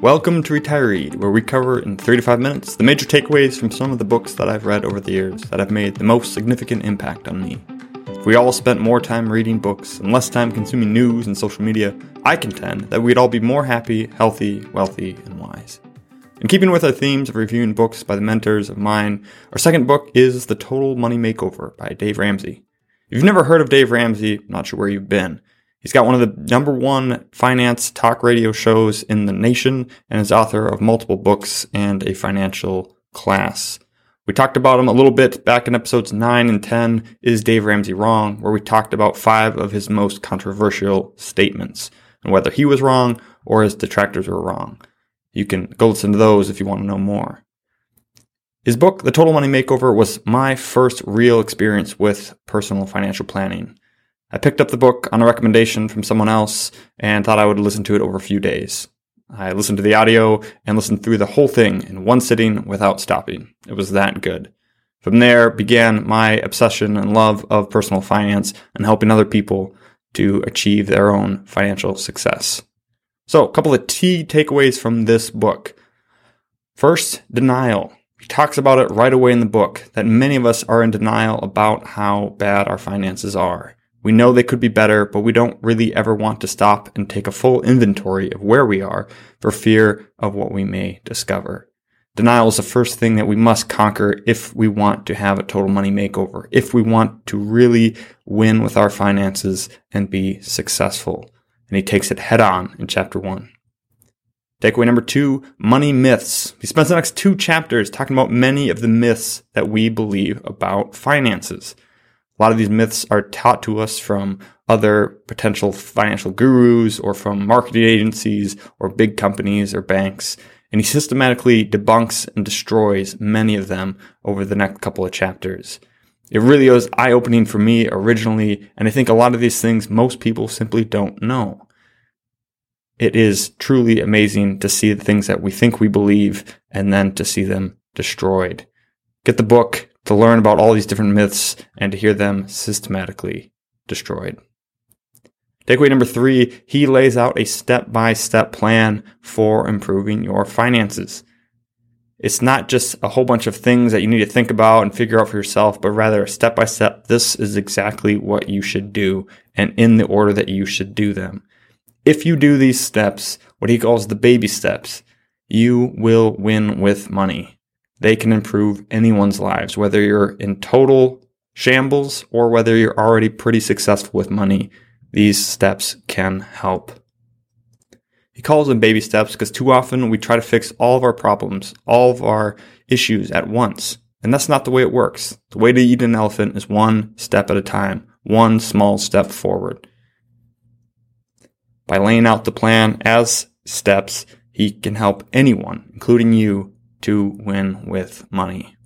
Welcome to Retire Read, where we cover in 35 minutes the major takeaways from some of the books that I've read over the years that have made the most significant impact on me. If we all spent more time reading books and less time consuming news and social media, I contend that we'd all be more happy, healthy, wealthy, and wise. In keeping with our themes of reviewing books by the mentors of mine, our second book is The Total Money Makeover by Dave Ramsey. If you've never heard of Dave Ramsey, I'm not sure where you've been. He's got one of the number one finance talk radio shows in the nation and is author of multiple books and a financial class. We talked about him a little bit back in episodes 9 and 10, Is Dave Ramsey Wrong? where we talked about five of his most controversial statements and whether he was wrong or his detractors were wrong. You can go listen to those if you want to know more. His book, The Total Money Makeover, was my first real experience with personal financial planning. I picked up the book on a recommendation from someone else and thought I would listen to it over a few days. I listened to the audio and listened through the whole thing in one sitting without stopping. It was that good. From there began my obsession and love of personal finance and helping other people to achieve their own financial success. So, a couple of key takeaways from this book. First, denial. He talks about it right away in the book that many of us are in denial about how bad our finances are. We know they could be better, but we don't really ever want to stop and take a full inventory of where we are for fear of what we may discover. Denial is the first thing that we must conquer if we want to have a total money makeover, if we want to really win with our finances and be successful. And he takes it head on in chapter one. Takeaway number two, money myths. He spends the next two chapters talking about many of the myths that we believe about finances. A lot of these myths are taught to us from other potential financial gurus or from marketing agencies or big companies or banks. And he systematically debunks and destroys many of them over the next couple of chapters. It really was eye opening for me originally. And I think a lot of these things most people simply don't know. It is truly amazing to see the things that we think we believe and then to see them destroyed. Get the book, to learn about all these different myths and to hear them systematically destroyed. Takeaway number three, he lays out a step by step plan for improving your finances. It's not just a whole bunch of things that you need to think about and figure out for yourself, but rather step by step, this is exactly what you should do and in the order that you should do them. If you do these steps, what he calls the baby steps, you will win with money they can improve anyone's lives, whether you're in total shambles or whether you're already pretty successful with money. These steps can help. He calls them baby steps because too often we try to fix all of our problems, all of our issues at once. And that's not the way it works. The way to eat an elephant is one step at a time, one small step forward. By laying out the plan as steps, he can help anyone, including you, to win with money.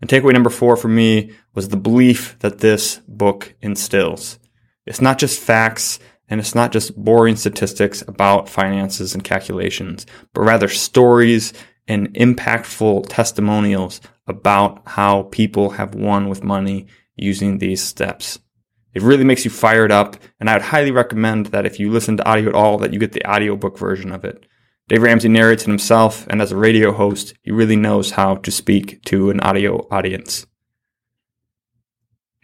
And takeaway number four for me was the belief that this book instills. It's not just facts and it's not just boring statistics about finances and calculations, but rather stories and impactful testimonials about how people have won with money using these steps. It really makes you fired up, and I would highly recommend that if you listen to audio at all, that you get the audiobook version of it. Dave Ramsey narrates it himself, and as a radio host, he really knows how to speak to an audio audience.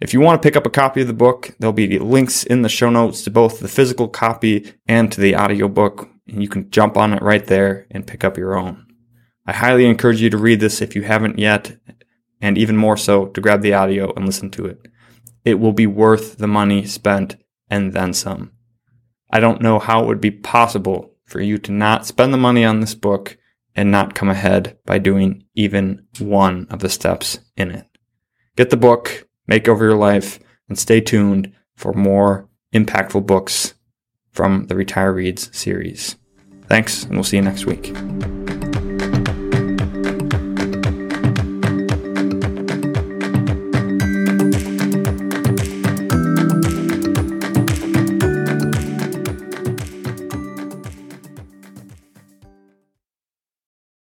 If you want to pick up a copy of the book, there'll be links in the show notes to both the physical copy and to the audiobook, and you can jump on it right there and pick up your own. I highly encourage you to read this if you haven't yet, and even more so to grab the audio and listen to it. It will be worth the money spent and then some. I don't know how it would be possible for you to not spend the money on this book and not come ahead by doing even one of the steps in it. Get the book, make over your life, and stay tuned for more impactful books from the Retire Reads series. Thanks, and we'll see you next week.